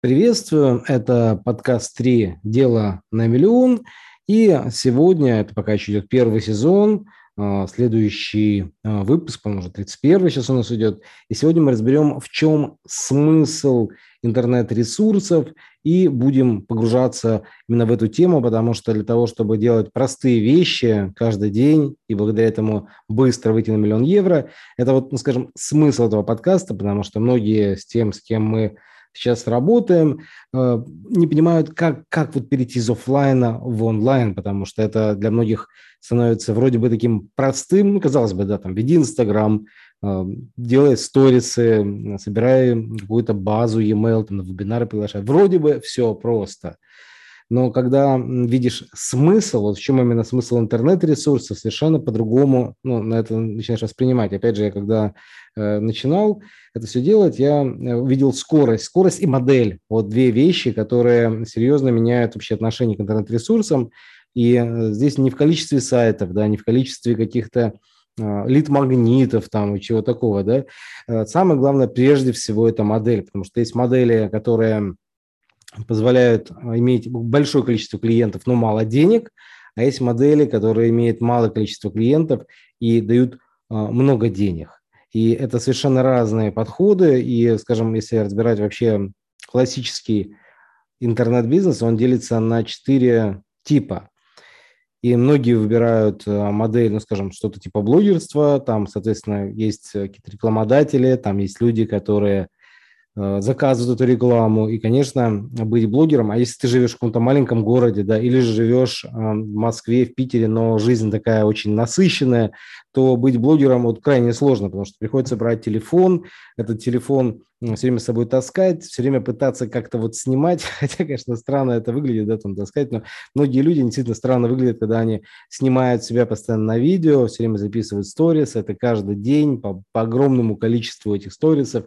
Приветствую, это подкаст «Три дела на миллион». И сегодня, это пока еще идет первый сезон, а, следующий а, выпуск, по-моему, уже 31 сейчас у нас идет. И сегодня мы разберем, в чем смысл интернет-ресурсов и будем погружаться именно в эту тему, потому что для того, чтобы делать простые вещи каждый день и благодаря этому быстро выйти на миллион евро, это вот, ну, скажем, смысл этого подкаста, потому что многие с тем, с кем мы сейчас работаем, э, не понимают, как, как вот перейти из офлайна в онлайн, потому что это для многих становится вроде бы таким простым, ну, казалось бы, да, там, веди Инстаграм, э, делай сторисы, собирай какую-то базу e-mail, там, на вебинары приглашай. Вроде бы все просто – но когда видишь смысл, вот в чем именно смысл интернет-ресурсов, совершенно по-другому ну, на это начинаешь воспринимать. Опять же, я когда э, начинал это все делать, я э, увидел скорость, скорость и модель. Вот две вещи, которые серьезно меняют вообще отношение к интернет-ресурсам. И э, здесь не в количестве сайтов, да, не в количестве каких-то э, лид-магнитов там и чего такого, да. Самое главное, прежде всего, это модель, потому что есть модели, которые позволяют а, иметь большое количество клиентов, но мало денег, а есть модели, которые имеют малое количество клиентов и дают а, много денег. И это совершенно разные подходы. И, скажем, если разбирать вообще классический интернет-бизнес, он делится на четыре типа. И многие выбирают а, модель, ну, скажем, что-то типа блогерства. Там, соответственно, есть какие-то рекламодатели, там есть люди, которые Э, заказывают эту рекламу и, конечно, быть блогером. А если ты живешь в каком-то маленьком городе, да, или же живешь э, в Москве, в Питере, но жизнь такая очень насыщенная, то быть блогером вот крайне сложно, потому что приходится брать телефон, этот телефон все время с собой таскать, все время пытаться как-то вот снимать, хотя, конечно, странно это выглядит, да, там таскать, но многие люди действительно странно выглядят, когда они снимают себя постоянно на видео, все время записывают сторис, это каждый день по, по огромному количеству этих сторисов,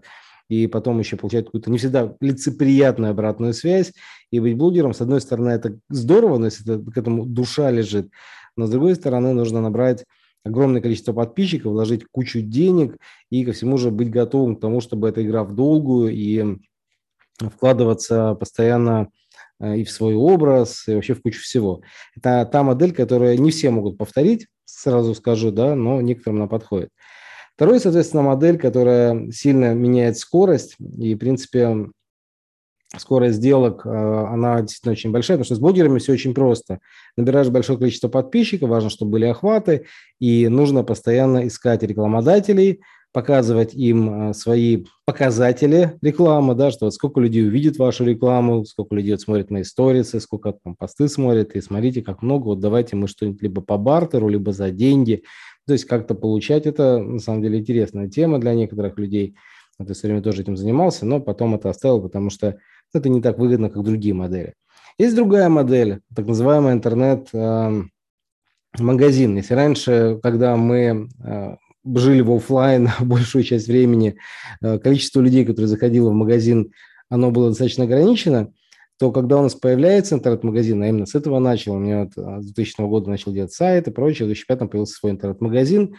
и потом еще получать какую-то не всегда лицеприятную обратную связь. И быть блогером, с одной стороны, это здорово, но если это, к этому душа лежит, но с другой стороны, нужно набрать огромное количество подписчиков, вложить кучу денег и ко всему же быть готовым к тому, чтобы эта игра в долгую и вкладываться постоянно э, и в свой образ, и вообще в кучу всего. Это та модель, которую не все могут повторить, сразу скажу, да, но некоторым она подходит. Второй, соответственно, модель, которая сильно меняет скорость, и, в принципе, скорость сделок, э, она действительно очень большая, потому что с блогерами все очень просто. Набираешь большое количество подписчиков, важно, чтобы были охваты, и нужно постоянно искать рекламодателей, показывать им э, свои показатели рекламы, да, что вот сколько людей увидит вашу рекламу, сколько людей вот смотрит мои сторисы, сколько там посты смотрят, и смотрите, как много, вот давайте мы что-нибудь либо по бартеру, либо за деньги, то есть как-то получать это, на самом деле, интересная тема для некоторых людей. Я все время тоже этим занимался, но потом это оставил, потому что это не так выгодно, как другие модели. Есть другая модель, так называемый интернет-магазин. Если раньше, когда мы э, жили в офлайн большую часть времени, э, количество людей, которые заходило в магазин, оно было достаточно ограничено, то когда у нас появляется интернет-магазин, а именно с этого начал, у меня вот а, с 2000 года начал делать сайт и прочее, в 2005 появился свой интернет-магазин,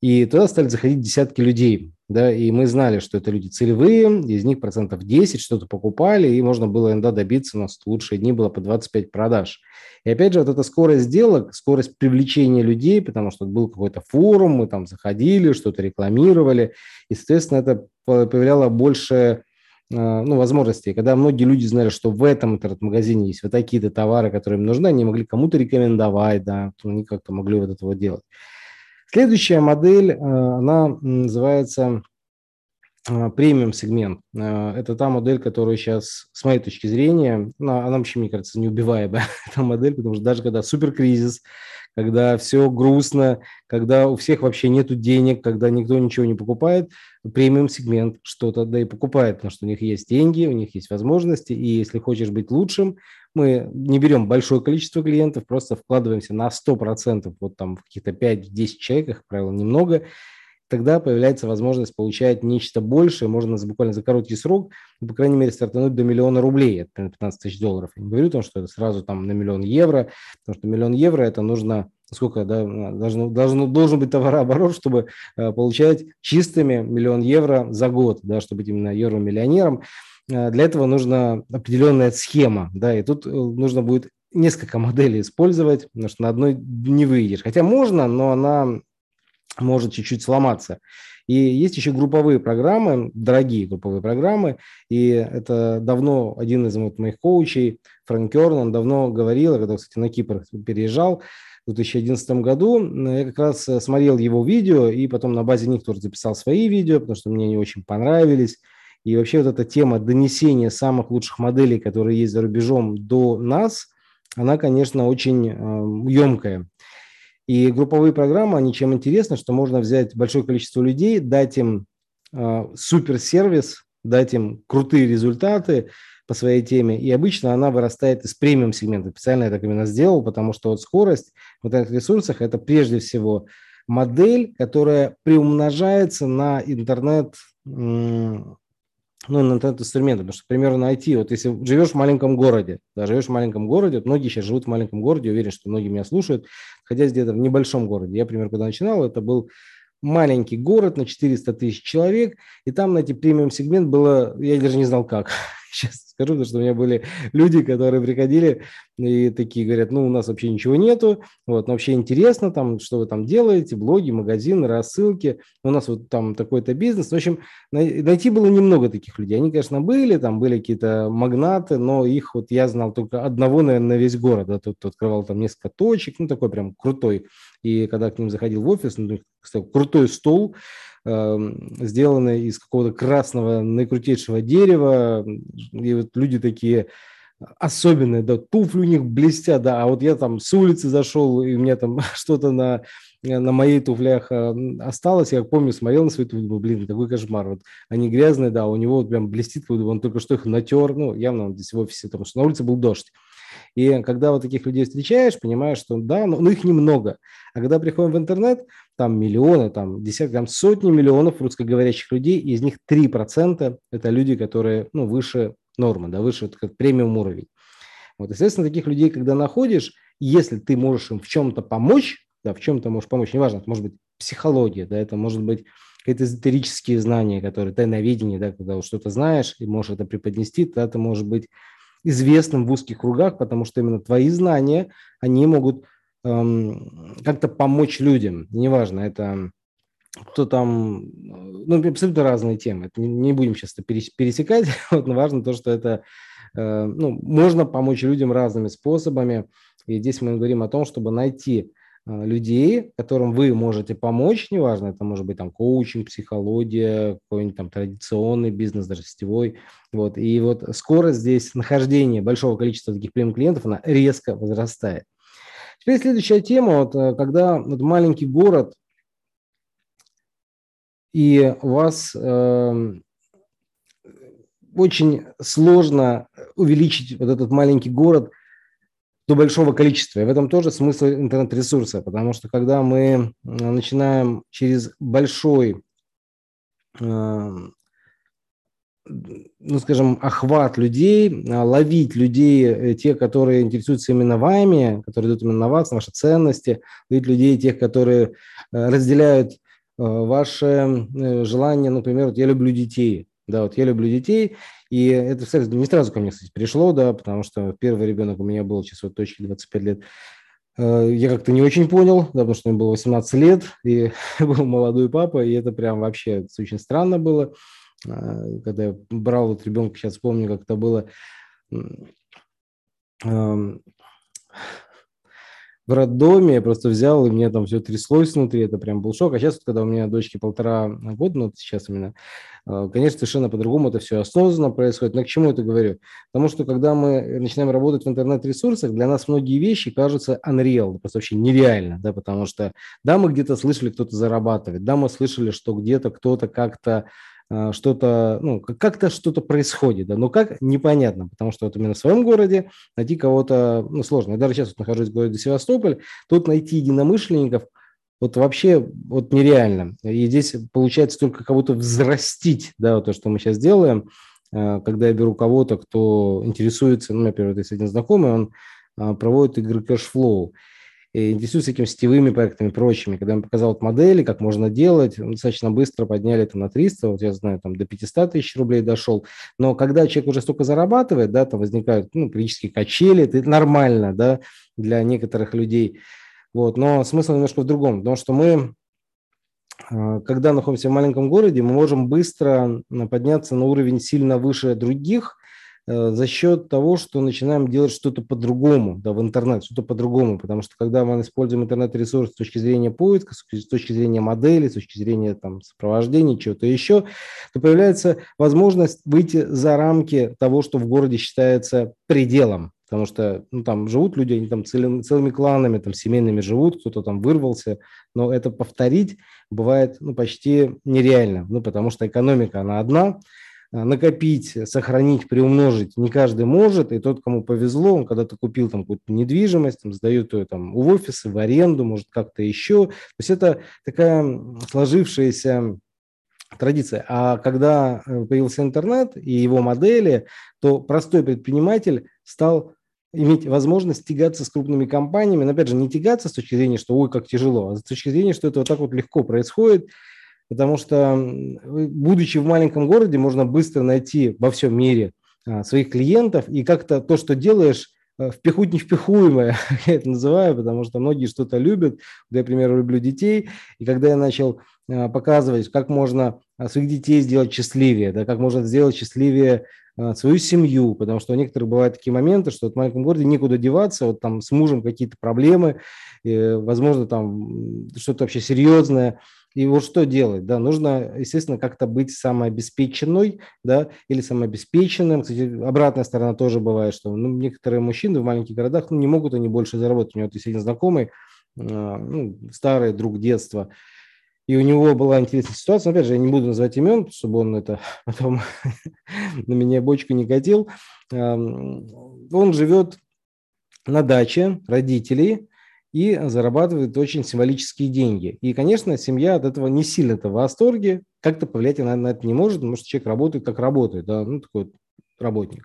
и туда стали заходить десятки людей, да, и мы знали, что это люди целевые, из них процентов 10 что-то покупали, и можно было иногда добиться, у нас лучшие дни было по 25 продаж. И опять же, вот эта скорость сделок, скорость привлечения людей, потому что был какой-то форум, мы там заходили, что-то рекламировали, и, соответственно, это появляло больше ну, возможностей, когда многие люди знали, что в этом интернет-магазине есть вот такие-то товары, которые им нужны, они могли кому-то рекомендовать, да, они как-то могли вот этого делать. Следующая модель, э, она называется э, премиум сегмент. Это та модель, которая сейчас, с моей точки зрения, она, она вообще, мне кажется, неубиваемая, эта модель, потому что даже когда суперкризис, когда все грустно, когда у всех вообще нет денег, когда никто ничего не покупает, премиум сегмент что-то да и покупает, потому что у них есть деньги, у них есть возможности, и если хочешь быть лучшим, мы не берем большое количество клиентов, просто вкладываемся на 100%, вот там в каких-то 5-10 человек, как правило, немного, тогда появляется возможность получать нечто большее, можно буквально за короткий срок, ну, по крайней мере, стартануть до миллиона рублей, это 15 тысяч долларов. Я не говорю о том, что это сразу там на миллион евро, потому что миллион евро это нужно сколько да, должно, должно, должен быть товарооборот, чтобы э, получать чистыми миллион евро за год, да, чтобы быть именно евро-миллионером. для этого нужна определенная схема, да, и тут нужно будет несколько моделей использовать, потому что на одной не выйдешь. Хотя можно, но она может чуть-чуть сломаться. И есть еще групповые программы, дорогие групповые программы, и это давно один из моих коучей, Фрэнк Керн, он давно говорил, когда, кстати, на Кипр переезжал, в 2011 году. Я как раз э, смотрел его видео и потом на базе них тоже записал свои видео, потому что мне они очень понравились. И вообще вот эта тема донесения самых лучших моделей, которые есть за рубежом, до нас, она, конечно, очень э, емкая. И групповые программы, они чем интересны, что можно взять большое количество людей, дать им э, суперсервис, дать им крутые результаты по своей теме, и обычно она вырастает из премиум сегмента. Специально я так именно сделал, потому что вот скорость в интернет-ресурсах – это прежде всего модель, которая приумножается на интернет, ну, на интернет-инструменты. Потому что, к найти, вот если живешь в маленьком городе, да, живешь в маленьком городе, вот многие сейчас живут в маленьком городе, уверен, что многие меня слушают, хотя где-то в небольшом городе. Я, например, когда начинал, это был маленький город на 400 тысяч человек, и там найти премиум сегмент было, я даже не знал как. Сейчас скажу, потому что у меня были люди, которые приходили и такие говорят, ну, у нас вообще ничего нету, вот, но вообще интересно, там, что вы там делаете, блоги, магазины, рассылки, у нас вот там такой-то бизнес. В общем, найти было немного таких людей. Они, конечно, были, там были какие-то магнаты, но их вот я знал только одного, наверное, на весь город. Да, тут, тут открывал там несколько точек, ну, такой прям крутой. И когда к ним заходил в офис, ну, кстати, крутой стол, Эм, сделаны из какого-то красного наикрутейшего дерева, и вот люди такие особенные, да, туфли у них блестят, да, а вот я там с улицы зашел, и у меня там что-то на, на моей туфлях э, осталось, я помню, смотрел на свои туфли, блин, такой кошмар, вот они грязные, да, у него вот прям блестит, он только что их натер, ну, явно он здесь в офисе, потому что на улице был дождь. И когда вот таких людей встречаешь, понимаешь, что да, но, но их немного. А когда приходим в интернет, там миллионы, там десятки, там сотни миллионов русскоговорящих людей, и из них 3% это люди, которые ну, выше нормы, да, выше вот, как премиум уровень. Вот, естественно, таких людей, когда находишь, если ты можешь им в чем-то помочь, да, в чем-то можешь помочь, неважно, это может быть психология, да, это может быть какие-то эзотерические знания, которые тайновидение, да, когда вот что-то знаешь и можешь это преподнести, то это может быть известным в узких кругах, потому что именно твои знания, они могут эм, как-то помочь людям. Неважно, это кто там, ну, абсолютно разные темы. Это не, будем сейчас это пересекать, вот, но важно то, что это, э, ну, можно помочь людям разными способами. И здесь мы говорим о том, чтобы найти Э, людей, которым вы можете помочь, неважно, это может быть там коучинг, психология, какой-нибудь там традиционный бизнес, даже сетевой. Вот. И вот скорость здесь нахождения большого количества таких премиум клиентов, она резко возрастает. Теперь следующая тема, вот, э, когда вот маленький город, и вас э, очень сложно увеличить вот этот маленький город до большого количества. И в этом тоже смысл интернет-ресурса, потому что когда мы э, начинаем через большой, э, ну, скажем, охват людей, э, ловить людей, те, которые интересуются именно вами, которые идут именно на вас, на ваши ценности, ловить людей, тех, которые разделяют ваше желание, например, я люблю детей, да, вот я люблю детей, и это, кстати, не сразу ко мне, кстати, пришло, да, потому что первый ребенок у меня был сейчас вот точки 25 лет. Э, я как-то не очень понял, да, потому что мне было 18 лет, и был молодой папа, и это прям вообще очень странно было. Э, когда я брал вот ребенка, сейчас помню, как это было эм, в роддоме я просто взял, и мне там все тряслось внутри, это прям был шок. А сейчас, вот, когда у меня дочке полтора года, ну, сейчас именно, э, конечно, совершенно по-другому это все осознанно происходит. Но к чему это говорю? Потому что, когда мы начинаем работать в интернет-ресурсах, для нас многие вещи кажутся unreal, просто вообще нереально, да, потому что, да, мы где-то слышали, кто-то зарабатывает, да, мы слышали, что где-то кто-то как-то что-то, ну, как-то что-то происходит, да, но как, непонятно, потому что вот именно в своем городе найти кого-то, ну, сложно. Я даже сейчас вот нахожусь в городе Севастополь, тут найти единомышленников вот вообще вот нереально. И здесь получается только кого-то взрастить, да, вот то, что мы сейчас делаем, а, когда я беру кого-то, кто интересуется, ну, например, вот есть один знакомый, он а, проводит игры Cashflow, интересуются этими сетевыми проектами и прочими. Когда я показал вот модели, как можно делать, достаточно быстро подняли это на 300, вот я знаю, там до 500 тысяч рублей дошел. Но когда человек уже столько зарабатывает, да, там возникают ну, периодические качели, это нормально, да, для некоторых людей. Вот. Но смысл немножко в другом, потому что мы а, когда находимся в маленьком городе, мы можем быстро подняться на уровень сильно выше других за счет того, что начинаем делать что-то по-другому, да, в интернет, что-то по-другому, потому что когда мы используем интернет-ресурс с точки зрения поиска, с точки зрения модели, с точки зрения там, сопровождения, чего-то еще, то появляется возможность выйти за рамки того, что в городе считается пределом. Потому что ну, там живут люди, они там целыми, целыми кланами, там семейными живут, кто-то там вырвался, но это повторить бывает ну, почти нереально, ну, потому что экономика, она одна, накопить, сохранить, приумножить не каждый может, и тот, кому повезло, он когда-то купил там какую-то недвижимость, там, сдает ее там в офисы, в аренду, может как-то еще. То есть это такая сложившаяся традиция. А когда э, появился интернет и его модели, то простой предприниматель стал иметь возможность тягаться с крупными компаниями, но опять же не тягаться с точки зрения, что ой, как тяжело, а с точки зрения, что это вот так вот легко происходит, потому что, будучи в маленьком городе, можно быстро найти во всем мире а, своих клиентов, и как-то то, что делаешь, э, впихуть невпихуемое, я это называю, потому что многие что-то любят. Я, например, люблю детей, и когда я начал а, показывать, как можно а, своих детей сделать счастливее, да, как можно сделать счастливее свою семью, потому что у некоторых бывают такие моменты, что в маленьком городе некуда деваться, вот там с мужем какие-то проблемы, возможно, там что-то вообще серьезное, и вот что делать, да, нужно, естественно, как-то быть самообеспеченной, да, или самообеспеченным. Кстати, обратная сторона тоже бывает, что ну, некоторые мужчины в маленьких городах, ну, не могут они больше заработать. У вот есть один знакомый, ну, старый друг детства, и у него была интересная ситуация. Опять же, я не буду называть имен, чтобы он это потом на меня бочку не катил. Он живет на даче родителей и зарабатывает очень символические деньги. И, конечно, семья от этого не сильно-то в восторге. Как-то повлиять она на это не может, потому что человек работает, как работает, да, ну, такой вот работник.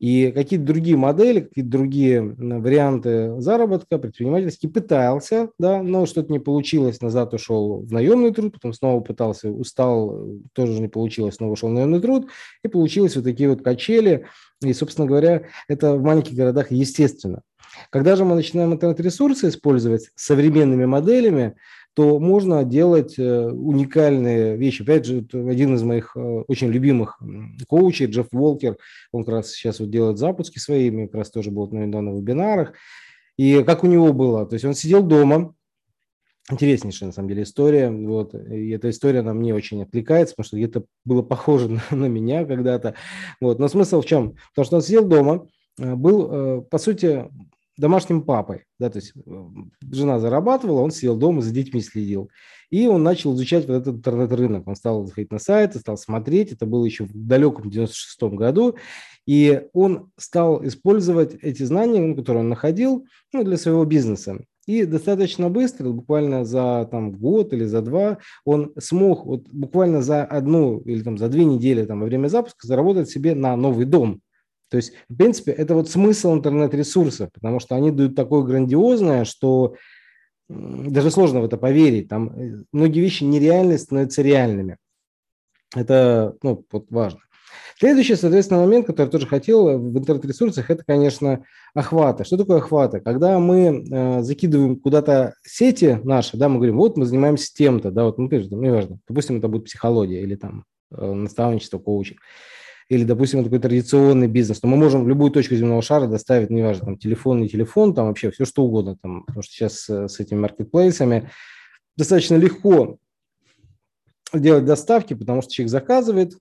И какие-то другие модели, какие-то другие варианты заработка предпринимательский пытался, да, но что-то не получилось, назад ушел в наемный труд, потом снова пытался, устал, тоже не получилось, снова ушел в наемный труд, и получилось вот такие вот качели. И, собственно говоря, это в маленьких городах естественно. Когда же мы начинаем интернет-ресурсы использовать современными моделями, то можно делать э, уникальные вещи. Опять же, один из моих э, очень любимых коучей, Джефф Волкер, он как раз сейчас вот делает запуски своими, как раз тоже был недавно на вебинарах. И как у него было, то есть он сидел дома, интереснейшая на самом деле история, вот, и эта история на мне очень отвлекается, потому что где-то было похоже на, на меня когда-то, вот, но смысл в чем? Потому что он сидел дома, э, был, по сути, домашним папой. Да, то есть э, жена зарабатывала, он сидел дома, за детьми следил. И он начал изучать вот этот интернет-рынок. Он стал заходить на сайты, стал смотреть. Это было еще в далеком 96 году. И он стал использовать эти знания, ну, которые он находил, ну, для своего бизнеса. И достаточно быстро, буквально за там, год или за два, он смог вот, буквально за одну или там, за две недели там, во время запуска заработать себе на новый дом. То есть, в принципе, это вот смысл интернет-ресурсов, потому что они дают такое грандиозное, что даже сложно в это поверить. Там э, многие вещи нереальные становятся реальными. Это ну, вот важно. Следующий, соответственно, момент, который тоже хотел в интернет-ресурсах, это, конечно, охваты. Что такое охваты? Когда мы э, закидываем куда-то сети наши, да, мы говорим, вот мы занимаемся тем-то, да, вот, ну, конечно, неважно, допустим, это будет психология или там э, наставничество, коучинг или, допустим, такой традиционный бизнес, то мы можем в любую точку земного шара доставить, неважно, там, телефон, не телефон, там вообще все что угодно, там, потому что сейчас э, с этими маркетплейсами достаточно легко делать доставки, потому что человек заказывает,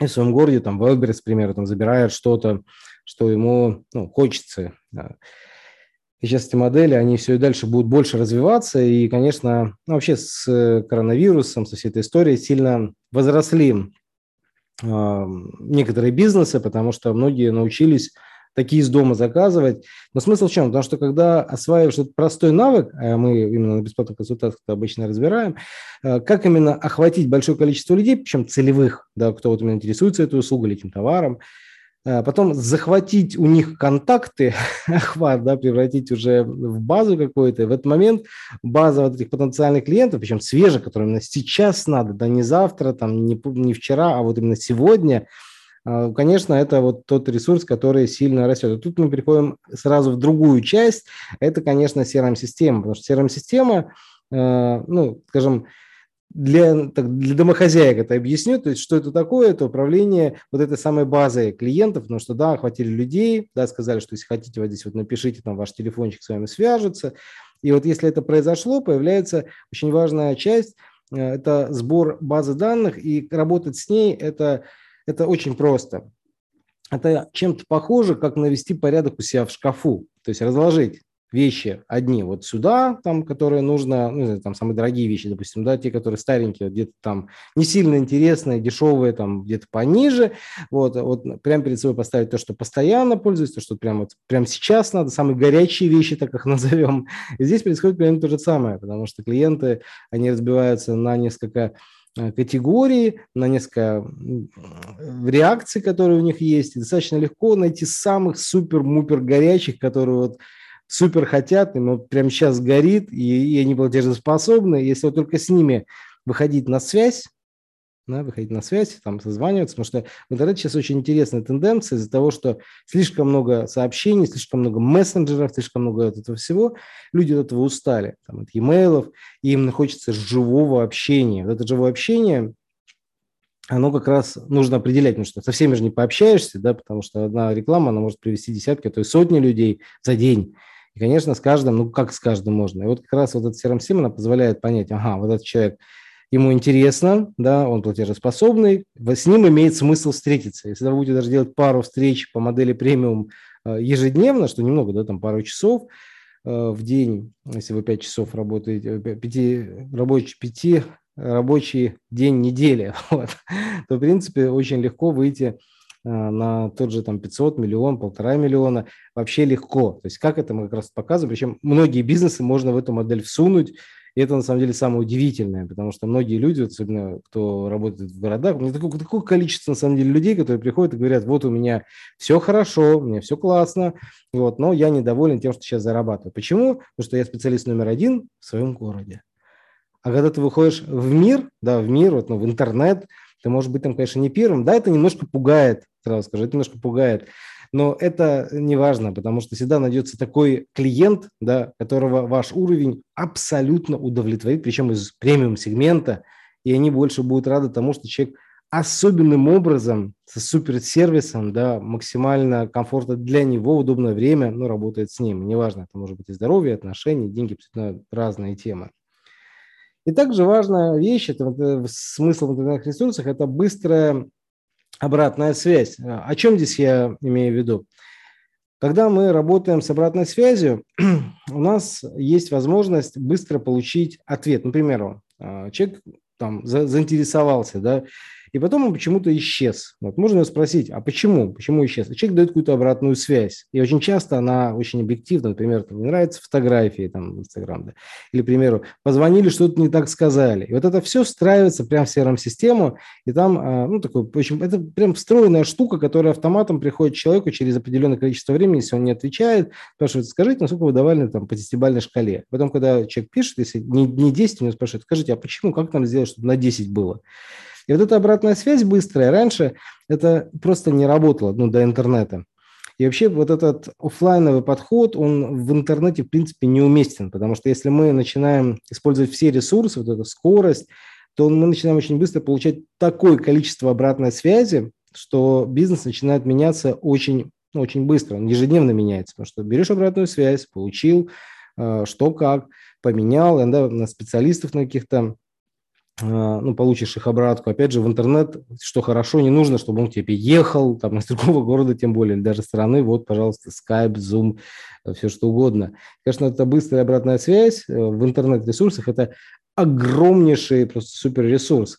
и в своем городе, там, в Wildberries, к примеру, там, забирает что-то, что ему ну, хочется. Да. И сейчас эти модели, они все и дальше будут больше развиваться, и, конечно, ну, вообще с э, коронавирусом, со всей этой историей сильно возросли некоторые бизнесы, потому что многие научились такие из дома заказывать. Но смысл в чем? Потому что когда осваиваешь этот простой навык, а мы именно на бесплатных консультациях обычно разбираем, э, как именно охватить большое количество людей, причем целевых, да, кто вот именно интересуется этой услугой или этим товаром, потом захватить у них контакты, охват, да, превратить уже в базу какую-то. В этот момент база вот этих потенциальных клиентов, причем свежих, которым именно сейчас надо, да, не завтра, там, не, не вчера, а вот именно сегодня, а, конечно, это вот тот ресурс, который сильно растет. И тут мы переходим сразу в другую часть. Это, конечно, CRM-система, потому что CRM-система, а, ну, скажем, для, так, для домохозяек это объясню, то есть что это такое, это управление вот этой самой базой клиентов, потому что, да, охватили людей, да, сказали, что если хотите, вот здесь вот напишите, там ваш телефончик с вами свяжется, и вот если это произошло, появляется очень важная часть, э, это сбор базы данных, и работать с ней это, это очень просто. Это чем-то похоже, как навести порядок у себя в шкафу, то есть разложить вещи одни вот сюда, там, которые нужно, ну, там, самые дорогие вещи, допустим, да, те, которые старенькие, где-то там не сильно интересные, дешевые, там, где-то пониже, вот, вот прямо перед собой поставить то, что постоянно пользуется, то, что прямо вот, прямо сейчас надо, самые горячие вещи, так их назовем. И здесь происходит примерно то же самое, потому что клиенты, они разбиваются на несколько э, категории, на несколько реакций, которые у них есть. И достаточно легко найти самых супер-мупер горячих, которые вот супер хотят, им вот прямо сейчас горит, и, и они платежеспособны. Если вот только с ними выходить на связь, да, выходить на связь, там созваниваться, потому что в интернете сейчас очень интересная тенденция из-за того, что слишком много сообщений, слишком много мессенджеров, слишком много этого всего, люди от этого устали, там, от e-mail, и им хочется живого общения. Вот это живое общение, оно как раз нужно определять, потому что со всеми же не пообщаешься, да, потому что одна реклама, она может привести десятки, а то и сотни людей за день. И, конечно, с каждым, ну как с каждым можно. И вот как раз вот этот CRM-7, она позволяет понять, ага, вот этот человек, ему интересно, да, он платежеспособный, с ним имеет смысл встретиться. Если вы будете даже делать пару встреч по модели премиум э, ежедневно, что немного, да, там пару часов э, в день, если вы 5 часов работаете, 5, э, рабочий, 5 рабочий день недели, вот, то, в принципе, очень легко выйти на тот же там 500, миллион, полтора миллиона вообще легко. То есть как это мы как раз показываем. Причем многие бизнесы можно в эту модель всунуть. И это на самом деле самое удивительное, потому что многие люди, особенно кто работает в городах, у меня такое, такое количество на самом деле людей, которые приходят и говорят, вот у меня все хорошо, у меня все классно, вот, но я недоволен тем, что сейчас зарабатываю. Почему? Потому что я специалист номер один в своем городе. А когда ты выходишь в мир, да, в мир, вот, ну, в интернет, ты можешь быть там, конечно, не первым. Да, это немножко пугает, сразу скажу, это немножко пугает. Но это не важно, потому что всегда найдется такой клиент, да, которого ваш уровень абсолютно удовлетворит, причем из премиум-сегмента, и они больше будут рады тому, что человек особенным образом, с суперсервисом, да, максимально комфортно для него, удобное время, ну, работает с ним. Неважно, это может быть и здоровье, отношения, деньги, абсолютно разные темы. И также важная вещь, это э, смысл в интернетных ресурсах, это быстрая обратная связь. А, о чем здесь я имею в виду? Когда мы работаем с обратной связью, у нас есть возможность быстро получить ответ. Например, а, человек там заинтересовался, да, и потом он почему-то исчез. Вот можно спросить, а почему? Почему исчез? И человек дает какую-то обратную связь. И очень часто она очень объективна. Например, там, не нравятся фотографии там, в Инстаграм. Да? Или, к примеру, позвонили, что-то не так сказали. И вот это все встраивается прямо в CRM-систему. И там, а, ну, такой, очень, это прям встроенная штука, которая автоматом приходит человеку через определенное количество времени, если он не отвечает, спрашивает, скажите, насколько вы довольны там, по десятибальной шкале. Потом, когда человек пишет, если не, не 10, он спрашивает, скажите, а почему, как нам сделать, чтобы на 10 было? И вот эта обратная связь быстрая, раньше это просто не работало ну, до интернета. И вообще вот этот офлайновый подход, он в интернете, в принципе, неуместен, потому что если мы начинаем использовать все ресурсы, вот эту скорость, то мы начинаем очень быстро получать такое количество обратной связи, что бизнес начинает меняться очень, ну, очень быстро, он ежедневно меняется, потому что берешь обратную связь, получил, э, что как, поменял, да, на специалистов на каких-то ну, получишь их обратку. Опять же, в интернет, что хорошо, не нужно, чтобы он тебе ехал там, из другого города, тем более, даже страны. Вот, пожалуйста, Skype, Zoom, э, все что угодно. Конечно, это быстрая обратная связь э, в интернет-ресурсах. Это огромнейший просто суперресурс. ресурс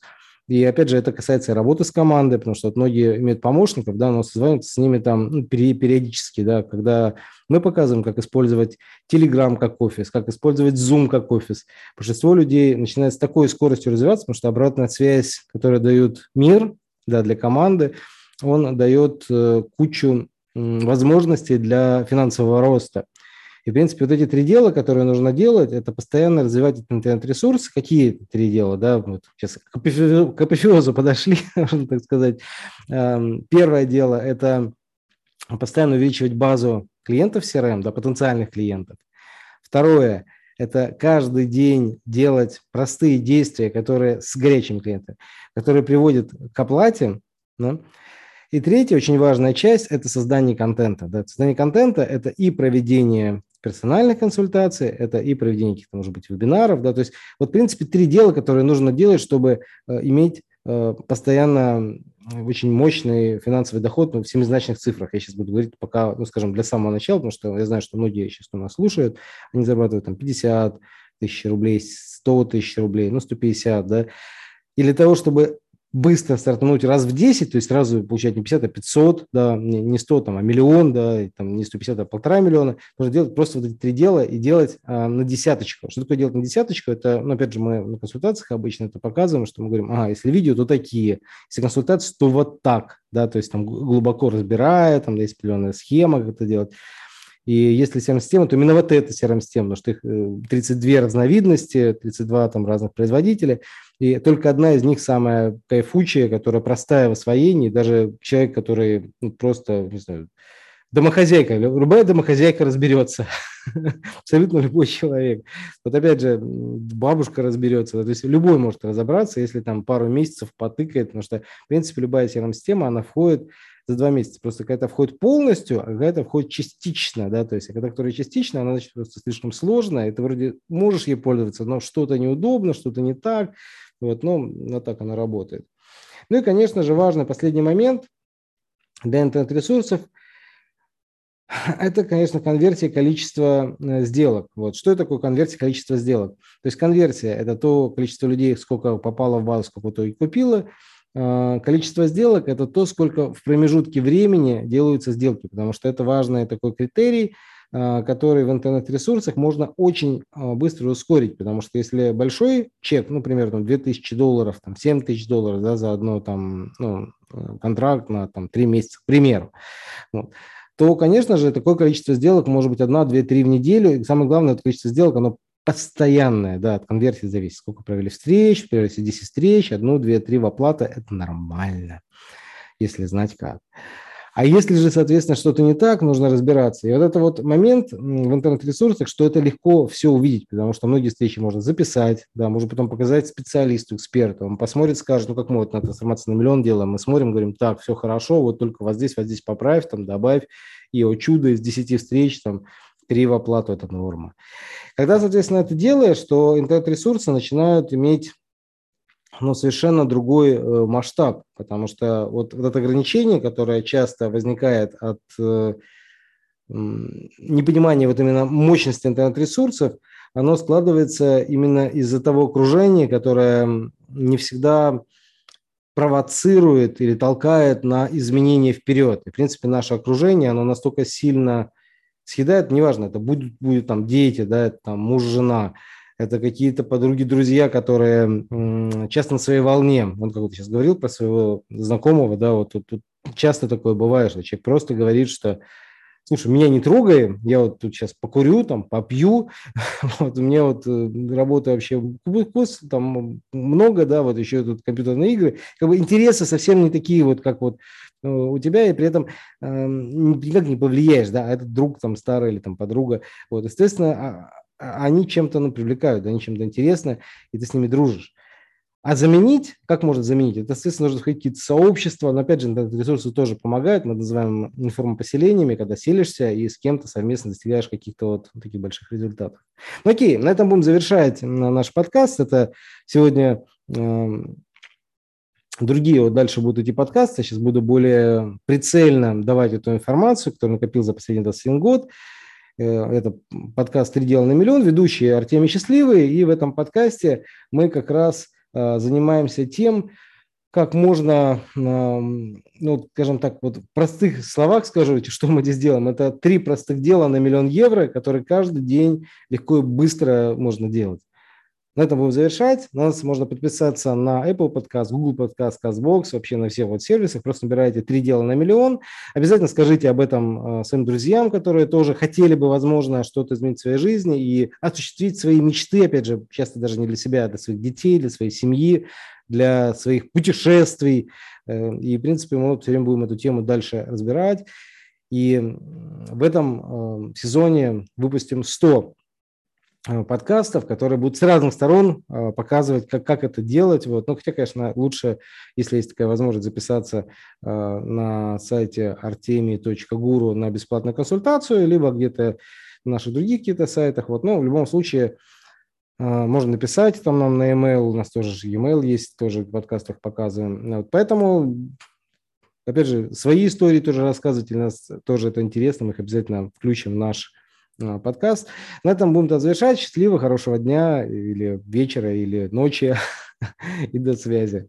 и опять же, это касается работы с командой, потому что вот многие имеют помощников, да, но созваниваются с ними там ну, периодически, да, когда мы показываем, как использовать Telegram как офис, как использовать Zoom как офис. Большинство людей начинает с такой скоростью развиваться, потому что обратная связь, которую дают мир да, для команды, он дает э, кучу возможностей для финансового роста. И, в принципе, вот эти три дела, которые нужно делать, это постоянно развивать интернет-ресурсы. Какие три дела? Да? Вот сейчас к апофеозу подошли, можно так сказать. Эм, первое дело – это постоянно увеличивать базу клиентов CRM, да, потенциальных клиентов. Второе – это каждый день делать простые действия, которые с горячими клиентами, которые приводят к оплате. Да? И третья очень важная часть – это создание контента. Да? Создание контента – это и проведение персональных консультаций, это и проведение каких-то, может быть, вебинаров. Да? То есть, вот, в принципе, три дела, которые нужно делать, чтобы э, иметь э, постоянно очень мощный финансовый доход ну, в семизначных цифрах. Я сейчас буду говорить пока, ну, скажем, для самого начала, потому что я знаю, что многие сейчас у нас слушают, они зарабатывают там 50 тысяч рублей, 100 тысяч рублей, ну, 150, да. И для того, чтобы быстро стартануть раз в 10, то есть сразу получать не 50, а 500, да, не 100, там, а миллион, да, там, не 150, а полтора миллиона, нужно делать просто вот эти три дела и делать а, на десяточку. Что такое делать на десяточку? Это, ну, опять же, мы на консультациях обычно это показываем, что мы говорим, ага, если видео, то такие, если консультации, то вот так, да, то есть там глубоко разбирая, там есть определенная схема, как это делать. И если CRM-система, то именно вот эта CRM-система, потому что их 32 э, разновидности, 32 там разных производителя, и только одна из них самая кайфучая, которая простая в освоении, даже человек, который ну, просто, не знаю, домохозяйка, любая домохозяйка разберется, абсолютно любой человек. Вот опять же, бабушка разберется, то есть любой может разобраться, если там пару месяцев потыкает, потому что, в принципе, любая CRM-система, она входит за два месяца. Просто какая-то входит полностью, а какая-то входит частично, да, то есть когда которая частично, она, значит, просто слишком сложная, ты вроде можешь ей пользоваться, но что-то неудобно, что-то не так, вот, но вот так она работает. Ну и, конечно же, важный последний момент для интернет-ресурсов – это, конечно, конверсия количества э, сделок. Вот. Что такое конверсия количества сделок? То есть конверсия – это то количество людей, сколько попало в базу, сколько то и купило – а, количество сделок – это то, сколько в промежутке времени делаются сделки, потому что это важный такой критерий, а, который в интернет-ресурсах можно очень а, быстро ускорить, потому что если большой чек, ну, примерно 2000 долларов, там, 7 тысяч долларов да, за одно там, ну, контракт на там, 3 месяца, к примеру, вот, то, конечно же, такое количество сделок может быть 1, 2, 3 в неделю. И самое главное, это количество сделок, оно постоянная, да, от конверсии зависит. Сколько провели встреч, провели 10 встреч, одну, две, три в оплата, это нормально, если знать как. А если же, соответственно, что-то не так, нужно разбираться. И вот это вот момент в интернет-ресурсах, что это легко все увидеть, потому что многие встречи можно записать, да, можно потом показать специалисту, эксперту. Он посмотрит, скажет, ну как мы вот на трансформацию на миллион делаем, мы смотрим, говорим, так, все хорошо, вот только вот здесь, вот здесь поправь, там добавь, и о чудо из 10 встреч, там, три в оплату – это норма. Когда, соответственно, это делаешь, то интернет-ресурсы начинают иметь ну, совершенно другой э, масштаб, потому что вот, вот это ограничение, которое часто возникает от э, непонимания вот именно мощности интернет-ресурсов, оно складывается именно из-за того окружения, которое не всегда провоцирует или толкает на изменения вперед. И, в принципе, наше окружение, оно настолько сильно съедает, неважно, это будет, будет там дети, да, это там муж, жена, это какие-то подруги, друзья, которые часто на своей волне. Он как то сейчас говорил про своего знакомого, да, вот тут, тут часто такое бывает, что человек просто говорит, что слушай, меня не трогай, я вот тут сейчас покурю, там, попью, вот у меня вот э, работа вообще вкус, там много, да, вот еще тут компьютерные игры, как бы интересы совсем не такие вот, как вот у тебя, и при этом э, никак не повлияешь, да, а этот друг там старый или там подруга, вот, естественно, а, а, они чем-то ну, привлекают, они чем-то интересны, и ты с ними дружишь. А заменить, как можно заменить? Это, естественно, нужно входить какие-то сообщества, но, опять же, ресурсы тоже помогают, мы называем информопоселениями, когда селишься и с кем-то совместно достигаешь каких-то вот таких больших результатов. Ну, окей, на этом будем завершать наш подкаст. Это сегодня э, другие вот дальше будут идти подкасты. Сейчас буду более прицельно давать эту информацию, которую накопил за последний 21 год. Э, это подкаст «Три дела на миллион», ведущий Артемий Счастливый. И в этом подкасте мы как раз Э, занимаемся тем, как можно, ну, скажем так, вот в простых словах скажу, что мы здесь делаем. Это три простых дела на миллион евро, которые каждый день легко и быстро можно делать. На этом будем завершать. На нас можно подписаться на Apple Podcast, Google Podcast, CastBox, вообще на всех вот сервисах. Просто набирайте «Три дела на миллион». Обязательно скажите об этом своим друзьям, которые тоже хотели бы, возможно, что-то изменить в своей жизни и осуществить свои мечты, опять же, часто даже не для себя, а для своих детей, для своей семьи, для своих путешествий. Э, и, в принципе, мы все время будем эту тему дальше разбирать. И в этом э, сезоне выпустим 100 э, подкастов, которые будут с разных сторон показывать, как, как это делать. Вот. Ну, хотя, конечно, лучше, если есть такая возможность, записаться на сайте artemi.guru на бесплатную консультацию, либо где-то в наших других каких-то сайтах. Вот. Но в любом случае можно написать там нам на e-mail, у нас тоже e-mail есть, тоже в подкастах показываем. Вот, поэтому, опять же, свои истории тоже рассказывать, для нас тоже это интересно, мы их обязательно включим в наш подкаст. На этом будем завершать. Счастливо, хорошего дня или вечера, или ночи. И до связи.